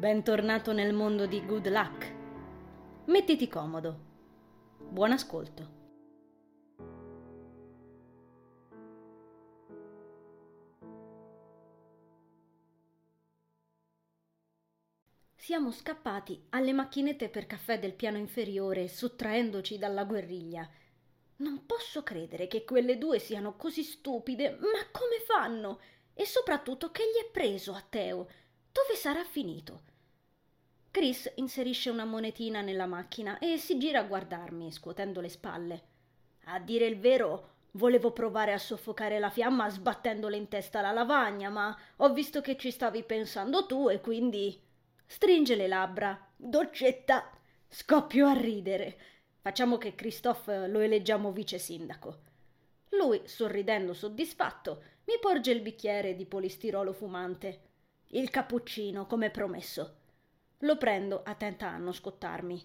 Bentornato nel mondo di Good Luck. Mettiti comodo. Buon ascolto. Siamo scappati alle macchinette per caffè del piano inferiore, sottraendoci dalla guerriglia. Non posso credere che quelle due siano così stupide, ma come fanno? E soprattutto che gli è preso a Teo? Dove sarà finito? Chris inserisce una monetina nella macchina e si gira a guardarmi, scuotendo le spalle. A dire il vero, volevo provare a soffocare la fiamma sbattendole in testa la lavagna, ma ho visto che ci stavi pensando tu e quindi. Stringe le labbra. Doccetta. Scoppio a ridere. Facciamo che Christophe lo eleggiamo vice sindaco. Lui, sorridendo soddisfatto, mi porge il bicchiere di polistirolo fumante. Il cappuccino, come promesso. Lo prendo, attenta a non scottarmi.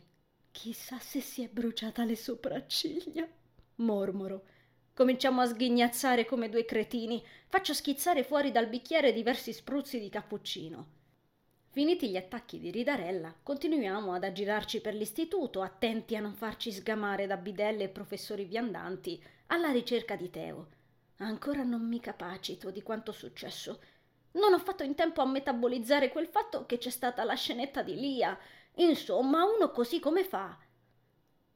Chissà se si è bruciata le sopracciglia. Mormoro. Cominciamo a sghignazzare come due cretini. Faccio schizzare fuori dal bicchiere diversi spruzzi di cappuccino. Finiti gli attacchi di ridarella, continuiamo ad aggirarci per l'istituto, attenti a non farci sgamare da bidelle e professori viandanti, alla ricerca di Teo. Ancora non mi capacito di quanto successo. Non ho fatto in tempo a metabolizzare quel fatto che c'è stata la scenetta di Lia. Insomma, uno così come fa?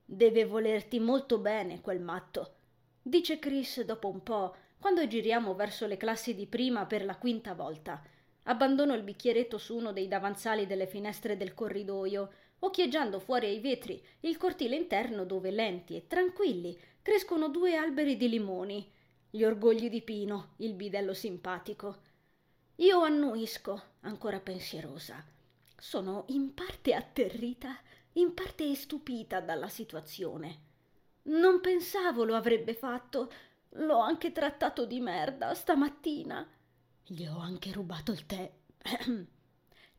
Deve volerti molto bene quel matto, dice Chris dopo un po', quando giriamo verso le classi di prima per la quinta volta. Abbandono il bicchieretto su uno dei davanzali delle finestre del corridoio, occhieggiando fuori ai vetri il cortile interno dove lenti e tranquilli crescono due alberi di limoni, gli orgogli di pino, il bidello simpatico. Io annuisco, ancora pensierosa. Sono in parte atterrita, in parte stupita dalla situazione. Non pensavo lo avrebbe fatto. L'ho anche trattato di merda stamattina. Gli ho anche rubato il tè.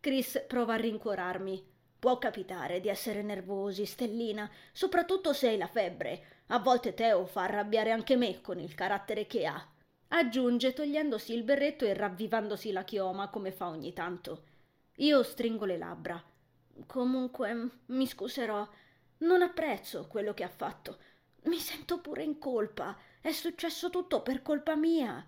Chris prova a rincuorarmi. Può capitare di essere nervosi, Stellina, soprattutto se hai la febbre. A volte Teo fa arrabbiare anche me con il carattere che ha. Aggiunge togliendosi il berretto e ravvivandosi la chioma come fa ogni tanto. Io stringo le labbra. Comunque, mi scuserò. Non apprezzo quello che ha fatto. Mi sento pure in colpa. È successo tutto per colpa mia.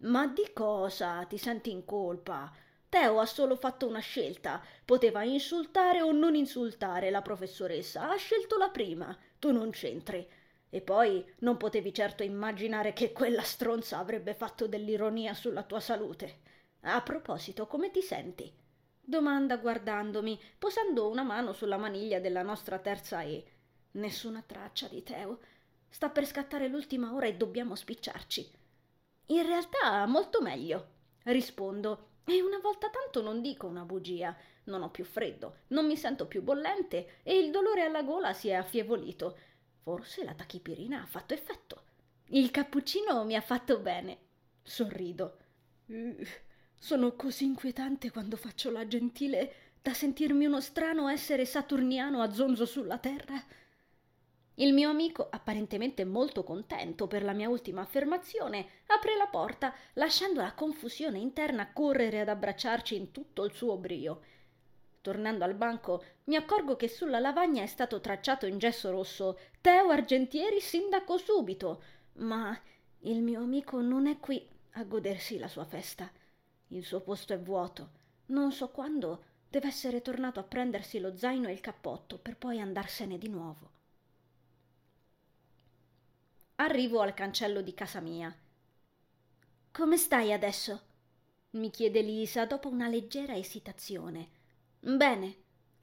Ma di cosa ti senti in colpa? Teo ha solo fatto una scelta. Poteva insultare o non insultare la professoressa. Ha scelto la prima. Tu non c'entri. E poi non potevi certo immaginare che quella stronza avrebbe fatto dell'ironia sulla tua salute. A proposito, come ti senti? Domanda guardandomi, posando una mano sulla maniglia della nostra terza E. Nessuna traccia di Teo. Sta per scattare l'ultima ora e dobbiamo spicciarci. In realtà molto meglio, rispondo, e una volta tanto non dico una bugia. Non ho più freddo, non mi sento più bollente e il dolore alla gola si è affievolito. Forse la tachipirina ha fatto effetto. Il cappuccino mi ha fatto bene. Sorrido. Uh, sono così inquietante quando faccio la gentile da sentirmi uno strano essere saturniano a zonzo sulla terra. Il mio amico, apparentemente molto contento per la mia ultima affermazione, apre la porta, lasciando la confusione interna correre ad abbracciarci in tutto il suo brio. Tornando al banco, mi accorgo che sulla lavagna è stato tracciato in gesso rosso Teo Argentieri sindaco subito. Ma il mio amico non è qui a godersi la sua festa. Il suo posto è vuoto. Non so quando deve essere tornato a prendersi lo zaino e il cappotto per poi andarsene di nuovo. Arrivo al cancello di casa mia. Come stai adesso? mi chiede Lisa dopo una leggera esitazione. Bene,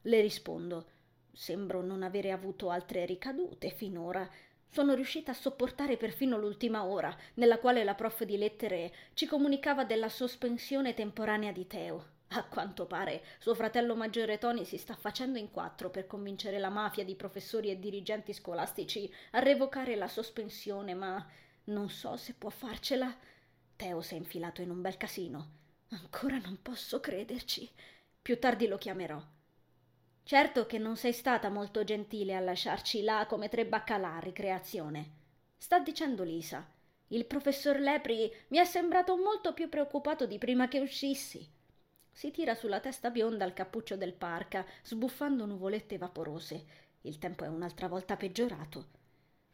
le rispondo. Sembro non avere avuto altre ricadute finora. Sono riuscita a sopportare perfino l'ultima ora, nella quale la prof di lettere ci comunicava della sospensione temporanea di Teo. A quanto pare, suo fratello maggiore Tony si sta facendo in quattro per convincere la mafia di professori e dirigenti scolastici a revocare la sospensione, ma non so se può farcela. Teo si è infilato in un bel casino. Ancora non posso crederci. Più tardi lo chiamerò. Certo che non sei stata molto gentile a lasciarci là come tre baccalà a ricreazione. Sta dicendo Lisa. Il professor Lepri mi è sembrato molto più preoccupato di prima che uscissi. Si tira sulla testa bionda il cappuccio del parca, sbuffando nuvolette vaporose. Il tempo è un'altra volta peggiorato.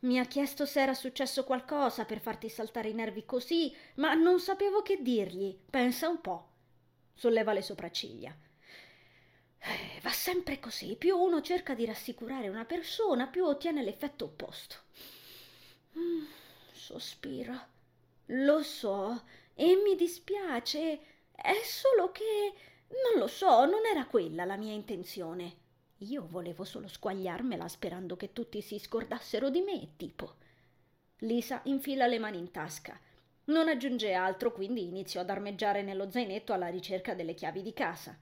Mi ha chiesto se era successo qualcosa per farti saltare i nervi così, ma non sapevo che dirgli. Pensa un po'. Solleva le sopracciglia. Eh, va sempre così. Più uno cerca di rassicurare una persona, più ottiene l'effetto opposto. Mm, sospira. Lo so, e mi dispiace. È solo che. non lo so, non era quella la mia intenzione. Io volevo solo squagliarmela sperando che tutti si scordassero di me, tipo. Lisa infila le mani in tasca. Non aggiunge altro, quindi inizio ad armeggiare nello zainetto alla ricerca delle chiavi di casa.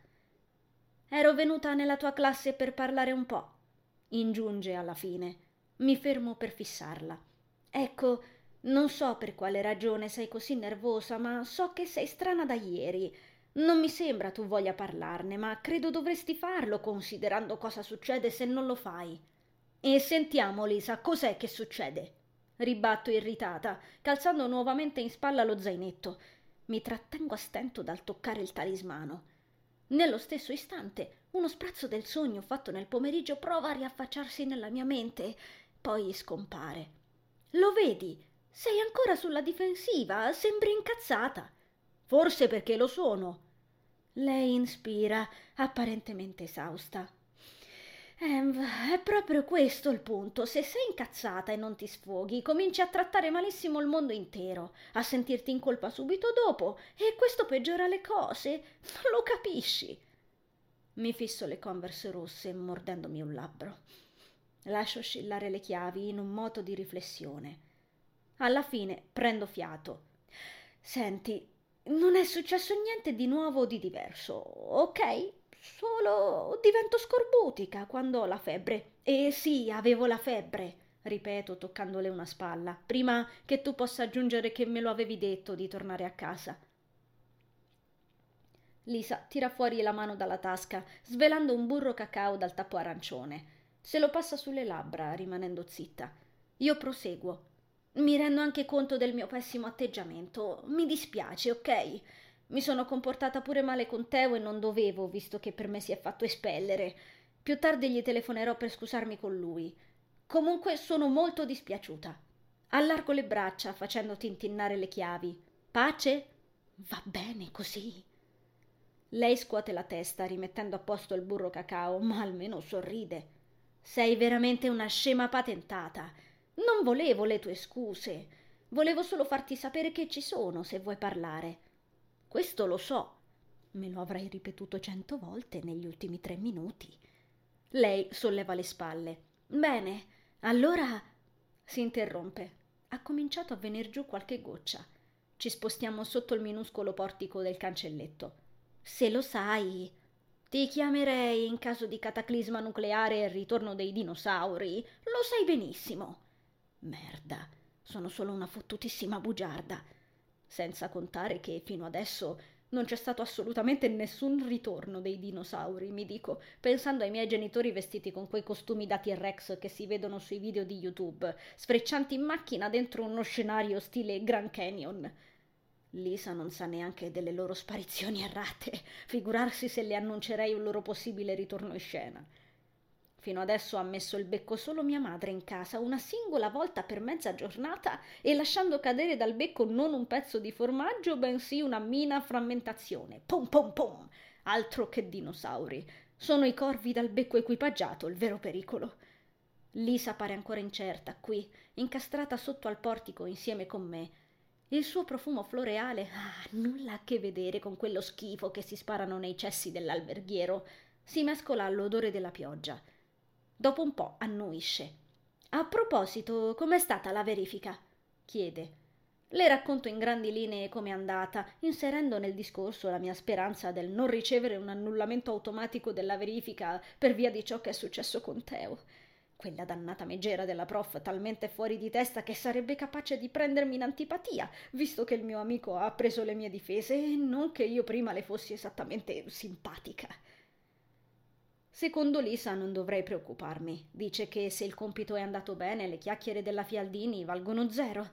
Ero venuta nella tua classe per parlare un po', ingiunge alla fine. Mi fermo per fissarla. Ecco, non so per quale ragione sei così nervosa, ma so che sei strana da ieri. Non mi sembra tu voglia parlarne, ma credo dovresti farlo considerando cosa succede se non lo fai. E sentiamo, Lisa, cos'è che succede? Ribatto irritata, calzando nuovamente in spalla lo zainetto. Mi trattengo a stento dal toccare il talismano. Nello stesso istante, uno sprazzo del sogno fatto nel pomeriggio prova a riaffacciarsi nella mia mente, poi scompare. Lo vedi? Sei ancora sulla difensiva, sembri incazzata. Forse perché lo sono. Lei inspira, apparentemente esausta. Env, è proprio questo il punto. Se sei incazzata e non ti sfoghi, cominci a trattare malissimo il mondo intero, a sentirti in colpa subito dopo, e questo peggiora le cose. Non lo capisci. Mi fisso le converse rosse, mordendomi un labbro. Lascio oscillare le chiavi in un moto di riflessione. Alla fine prendo fiato. Senti, non è successo niente di nuovo o di diverso, ok? Solo divento scorbutica quando ho la febbre. E sì, avevo la febbre, ripeto toccandole una spalla, prima che tu possa aggiungere che me lo avevi detto di tornare a casa. Lisa tira fuori la mano dalla tasca, svelando un burro cacao dal tappo arancione. Se lo passa sulle labbra, rimanendo zitta. Io proseguo. Mi rendo anche conto del mio pessimo atteggiamento. Mi dispiace, ok? Mi sono comportata pure male con Teo e non dovevo, visto che per me si è fatto espellere. Più tardi gli telefonerò per scusarmi con lui. Comunque sono molto dispiaciuta. Allargo le braccia facendo tintinnare le chiavi. Pace? Va bene così. Lei scuote la testa, rimettendo a posto il burro cacao, ma almeno sorride. Sei veramente una scema patentata. Non volevo le tue scuse. Volevo solo farti sapere che ci sono se vuoi parlare. Questo lo so. Me lo avrai ripetuto cento volte negli ultimi tre minuti. Lei solleva le spalle. Bene, allora. si interrompe. Ha cominciato a venir giù qualche goccia. Ci spostiamo sotto il minuscolo portico del cancelletto. Se lo sai. Ti chiamerei in caso di cataclisma nucleare e ritorno dei dinosauri. Lo sai benissimo. Merda, sono solo una fottutissima bugiarda. Senza contare che fino adesso non c'è stato assolutamente nessun ritorno dei dinosauri, mi dico, pensando ai miei genitori vestiti con quei costumi da T-Rex che si vedono sui video di YouTube, sfreccianti in macchina dentro uno scenario stile Grand Canyon. Lisa non sa neanche delle loro sparizioni errate, figurarsi se le annuncerei un loro possibile ritorno in scena. Fino adesso ha messo il becco solo mia madre in casa, una singola volta per mezza giornata e lasciando cadere dal becco non un pezzo di formaggio, bensì una mina frammentazione. Pom pom pom! Altro che dinosauri. Sono i corvi dal becco equipaggiato il vero pericolo. Lisa pare ancora incerta, qui, incastrata sotto al portico insieme con me. Il suo profumo floreale ah, nulla a che vedere con quello schifo che si sparano nei cessi dell'alberghiero. Si mescola all'odore della pioggia. Dopo un po' annuisce. A proposito, com'è stata la verifica? chiede. Le racconto in grandi linee com'è andata, inserendo nel discorso la mia speranza del non ricevere un annullamento automatico della verifica per via di ciò che è successo con Teo. Quella dannata megera della prof talmente fuori di testa che sarebbe capace di prendermi in antipatia, visto che il mio amico ha preso le mie difese e non che io prima le fossi esattamente simpatica. Secondo Lisa non dovrei preoccuparmi. Dice che se il compito è andato bene, le chiacchiere della Fialdini valgono zero.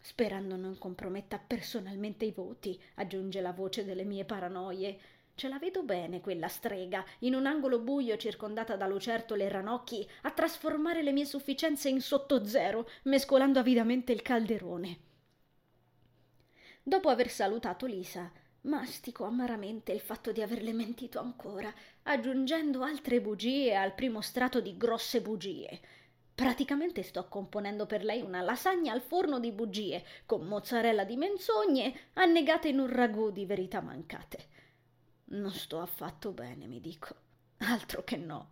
Sperando non comprometta personalmente i voti, aggiunge la voce delle mie paranoie. Ce la vedo bene quella strega, in un angolo buio circondata da lucertole e ranocchi, a trasformare le mie sufficienze in sottozero, mescolando avidamente il calderone. Dopo aver salutato Lisa, mastico amaramente il fatto di averle mentito ancora, aggiungendo altre bugie al primo strato di grosse bugie. Praticamente sto componendo per lei una lasagna al forno di bugie, con mozzarella di menzogne annegate in un ragù di verità mancate. Non sto affatto bene, mi dico. Altro che no.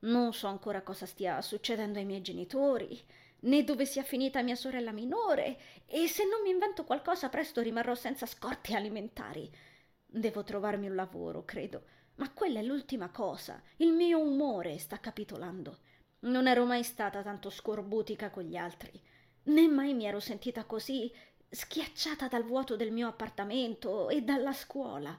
Non so ancora cosa stia succedendo ai miei genitori, né dove sia finita mia sorella minore, e se non mi invento qualcosa presto rimarrò senza scorte alimentari. Devo trovarmi un lavoro, credo, ma quella è l'ultima cosa. Il mio umore sta capitolando. Non ero mai stata tanto scorbutica con gli altri, né mai mi ero sentita così schiacciata dal vuoto del mio appartamento e dalla scuola.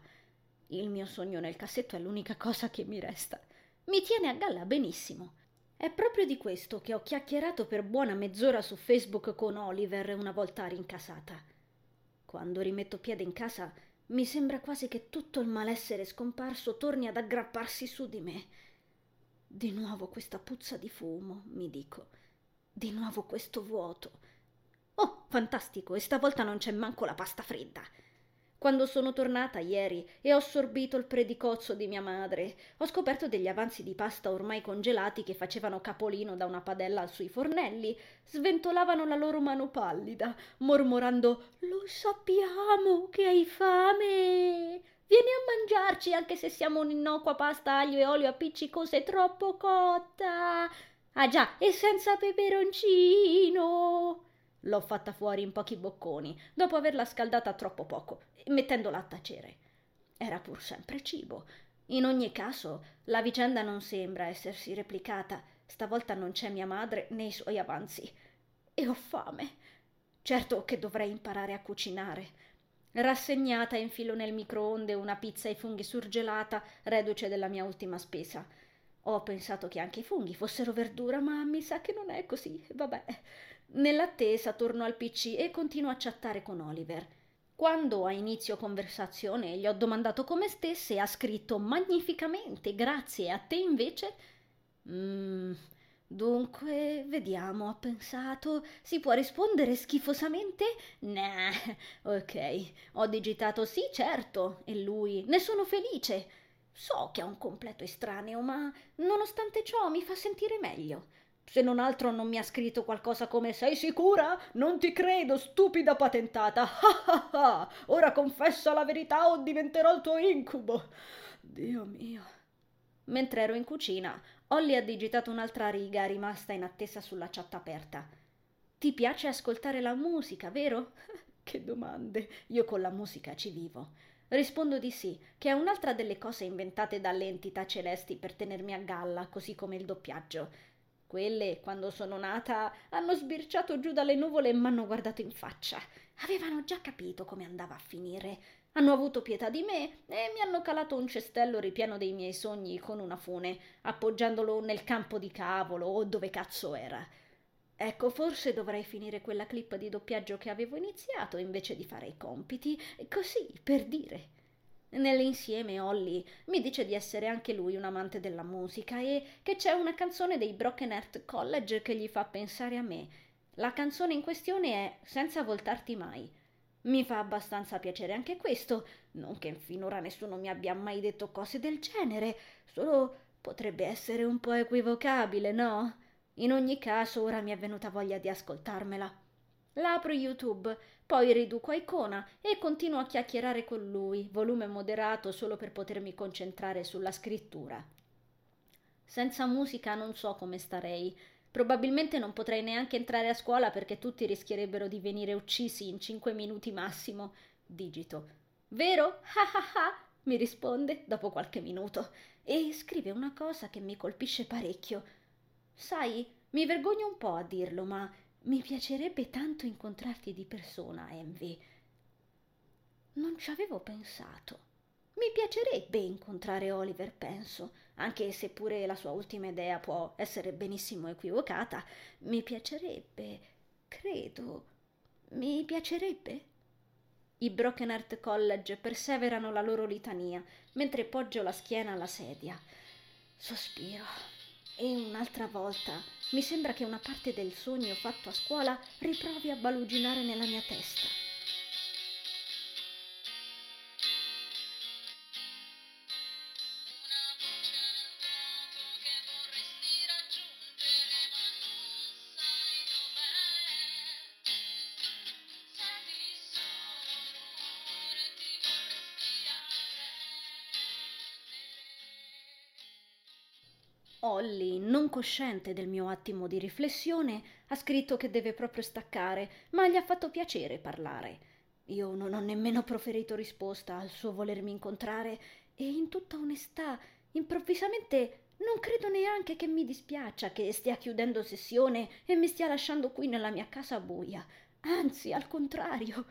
Il mio sogno nel cassetto è l'unica cosa che mi resta. Mi tiene a galla benissimo. È proprio di questo che ho chiacchierato per buona mezz'ora su Facebook con Oliver una volta rincasata. Quando rimetto piede in casa mi sembra quasi che tutto il malessere scomparso torni ad aggrapparsi su di me. Di nuovo questa puzza di fumo, mi dico. Di nuovo questo vuoto. Oh, fantastico, e stavolta non c'è manco la pasta fredda. Quando sono tornata ieri e ho sorbito il predicozzo di mia madre, ho scoperto degli avanzi di pasta ormai congelati che facevano capolino da una padella sui fornelli, sventolavano la loro mano pallida, mormorando Lo sappiamo che hai fame. Vieni a mangiarci anche se siamo un'innocua pasta aglio e olio appiccicose e troppo cotta. Ah già, e senza peperoncino. L'ho fatta fuori in pochi bocconi, dopo averla scaldata troppo poco, mettendola a tacere. Era pur sempre cibo. In ogni caso, la vicenda non sembra essersi replicata. Stavolta non c'è mia madre né i suoi avanzi. E ho fame. Certo che dovrei imparare a cucinare. Rassegnata infilo nel microonde una pizza ai funghi surgelata, reduce della mia ultima spesa. Ho pensato che anche i funghi fossero verdura, ma mi sa che non è così. Vabbè. Nell'attesa torno al PC e continuo a chattare con Oliver. Quando a inizio conversazione gli ho domandato come stesse, ha scritto magnificamente, grazie. A te invece? Mmm Dunque, vediamo, ho pensato. Si può rispondere schifosamente? Nah, ok. Ho digitato sì, certo. E lui, ne sono felice. So che è un completo estraneo, ma nonostante ciò mi fa sentire meglio. Se non altro non mi ha scritto qualcosa come Sei sicura? Non ti credo, stupida patentata. Ah ah ah! Ora confessa la verità o diventerò il tuo incubo. Dio mio. Mentre ero in cucina, Olly ha digitato un'altra riga rimasta in attesa sulla chat aperta. Ti piace ascoltare la musica, vero? che domande. Io con la musica ci vivo. Rispondo di sì, che è un'altra delle cose inventate dalle entità celesti per tenermi a galla, così come il doppiaggio. Quelle, quando sono nata, hanno sbirciato giù dalle nuvole e m'hanno guardato in faccia. Avevano già capito come andava a finire. Hanno avuto pietà di me e mi hanno calato un cestello ripieno dei miei sogni con una fune, appoggiandolo nel campo di cavolo o dove cazzo era. Ecco, forse dovrei finire quella clip di doppiaggio che avevo iniziato invece di fare i compiti, così, per dire. Nell'insieme Holly mi dice di essere anche lui un amante della musica e che c'è una canzone dei Broken Heart College che gli fa pensare a me. La canzone in questione è Senza voltarti mai mi fa abbastanza piacere anche questo, non che finora nessuno mi abbia mai detto cose del genere, solo potrebbe essere un po' equivocabile, no? In ogni caso ora mi è venuta voglia di ascoltarmela. La apro YouTube, poi riduco a icona e continuo a chiacchierare con lui, volume moderato solo per potermi concentrare sulla scrittura. Senza musica non so come starei. Probabilmente non potrei neanche entrare a scuola perché tutti rischierebbero di venire uccisi in cinque minuti massimo. Digito. Vero? Ah ah ah! mi risponde dopo qualche minuto e scrive una cosa che mi colpisce parecchio. Sai, mi vergogno un po' a dirlo, ma mi piacerebbe tanto incontrarti di persona, Envy. Non ci avevo pensato. Mi piacerebbe incontrare Oliver, penso, anche se pure la sua ultima idea può essere benissimo equivocata. Mi piacerebbe, credo, mi piacerebbe. I Broken Heart College perseverano la loro litania, mentre poggio la schiena alla sedia. Sospiro. E un'altra volta mi sembra che una parte del sogno fatto a scuola riprovi a baluginare nella mia testa. Olly, non cosciente del mio attimo di riflessione, ha scritto che deve proprio staccare, ma gli ha fatto piacere parlare. Io non ho nemmeno proferito risposta al suo volermi incontrare e in tutta onestà, improvvisamente non credo neanche che mi dispiaccia che stia chiudendo sessione e mi stia lasciando qui nella mia casa buia. Anzi, al contrario.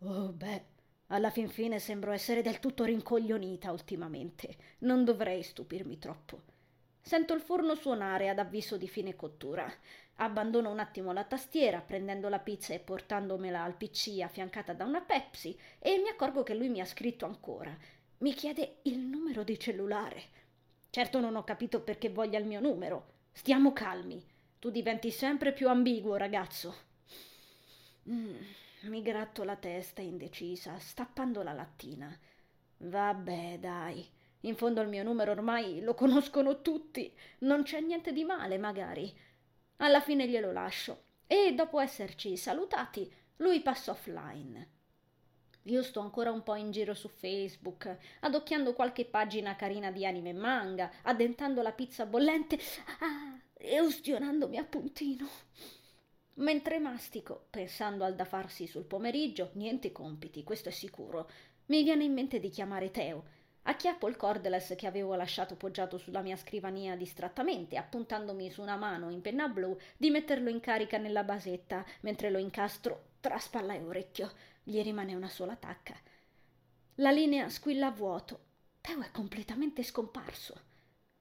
Oh, beh, alla fin fine sembro essere del tutto rincoglionita ultimamente. Non dovrei stupirmi troppo. Sento il forno suonare ad avviso di fine cottura. Abbandono un attimo la tastiera, prendendo la pizza e portandomela al PC affiancata da una Pepsi, e mi accorgo che lui mi ha scritto ancora. Mi chiede il numero di cellulare. Certo non ho capito perché voglia il mio numero. Stiamo calmi. Tu diventi sempre più ambiguo, ragazzo. Mm, mi gratto la testa indecisa, stappando la lattina. Vabbè, dai. In fondo il mio numero ormai lo conoscono tutti, non c'è niente di male magari. Alla fine glielo lascio e dopo esserci salutati lui passa offline. Io sto ancora un po' in giro su Facebook, adocchiando qualche pagina carina di anime e manga, addentando la pizza bollente ah, e ustionandomi a puntino. Mentre mastico, pensando al da farsi sul pomeriggio, niente compiti, questo è sicuro, mi viene in mente di chiamare Teo Acchiappo il cordless che avevo lasciato poggiato sulla mia scrivania distrattamente, appuntandomi su una mano in penna blu di metterlo in carica nella basetta, mentre lo incastro tra spalla e orecchio. Gli rimane una sola tacca. La linea squilla a vuoto. Teo è completamente scomparso.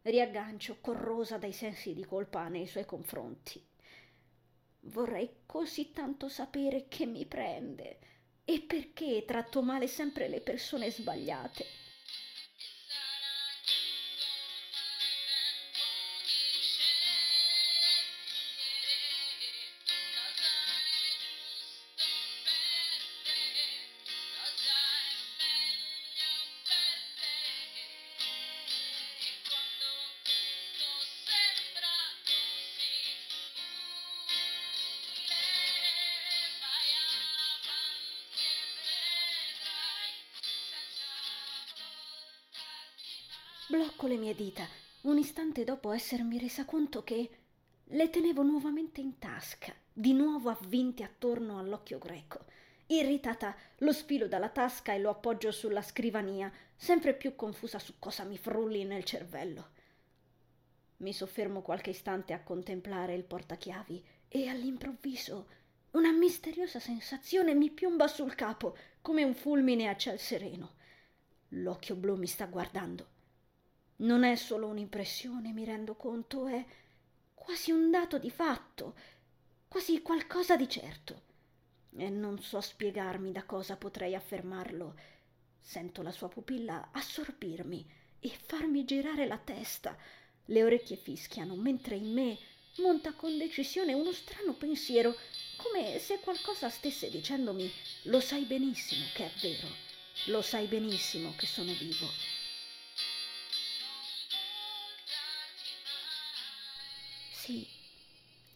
Riaggancio, corrosa dai sensi di colpa nei suoi confronti. Vorrei così tanto sapere che mi prende e perché tratto male sempre le persone sbagliate. Blocco le mie dita, un istante dopo essermi resa conto che le tenevo nuovamente in tasca, di nuovo avvinte attorno all'occhio greco. Irritata, lo spilo dalla tasca e lo appoggio sulla scrivania, sempre più confusa su cosa mi frulli nel cervello. Mi soffermo qualche istante a contemplare il portachiavi e all'improvviso una misteriosa sensazione mi piomba sul capo come un fulmine a ciel sereno. L'occhio blu mi sta guardando non è solo un'impressione, mi rendo conto, è quasi un dato di fatto, quasi qualcosa di certo. E non so spiegarmi da cosa potrei affermarlo. Sento la sua pupilla assorbirmi e farmi girare la testa. Le orecchie fischiano, mentre in me monta con decisione uno strano pensiero, come se qualcosa stesse dicendomi lo sai benissimo che è vero, lo sai benissimo che sono vivo. Sì,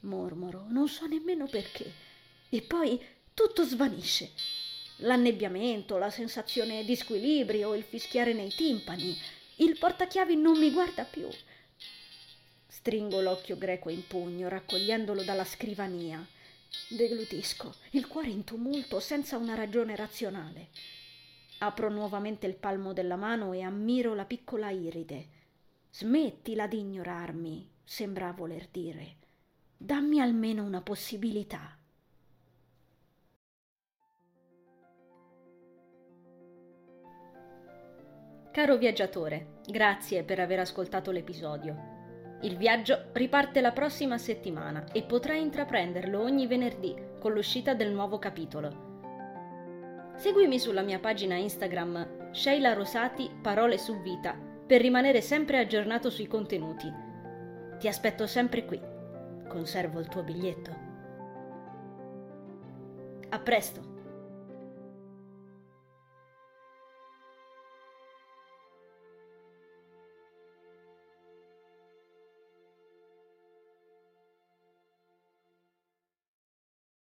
mormoro, non so nemmeno perché. E poi tutto svanisce. L'annebbiamento, la sensazione di squilibrio, il fischiare nei timpani. Il portachiavi non mi guarda più. Stringo l'occhio greco in pugno, raccogliendolo dalla scrivania. Deglutisco, il cuore in tumulto, senza una ragione razionale. Apro nuovamente il palmo della mano e ammiro la piccola iride. Smettila di ignorarmi, sembra voler dire. Dammi almeno una possibilità. Caro viaggiatore, grazie per aver ascoltato l'episodio. Il viaggio riparte la prossima settimana e potrai intraprenderlo ogni venerdì con l'uscita del nuovo capitolo. Seguimi sulla mia pagina Instagram Sheila Rosati Parole su Vita per rimanere sempre aggiornato sui contenuti. Ti aspetto sempre qui. Conservo il tuo biglietto. A presto!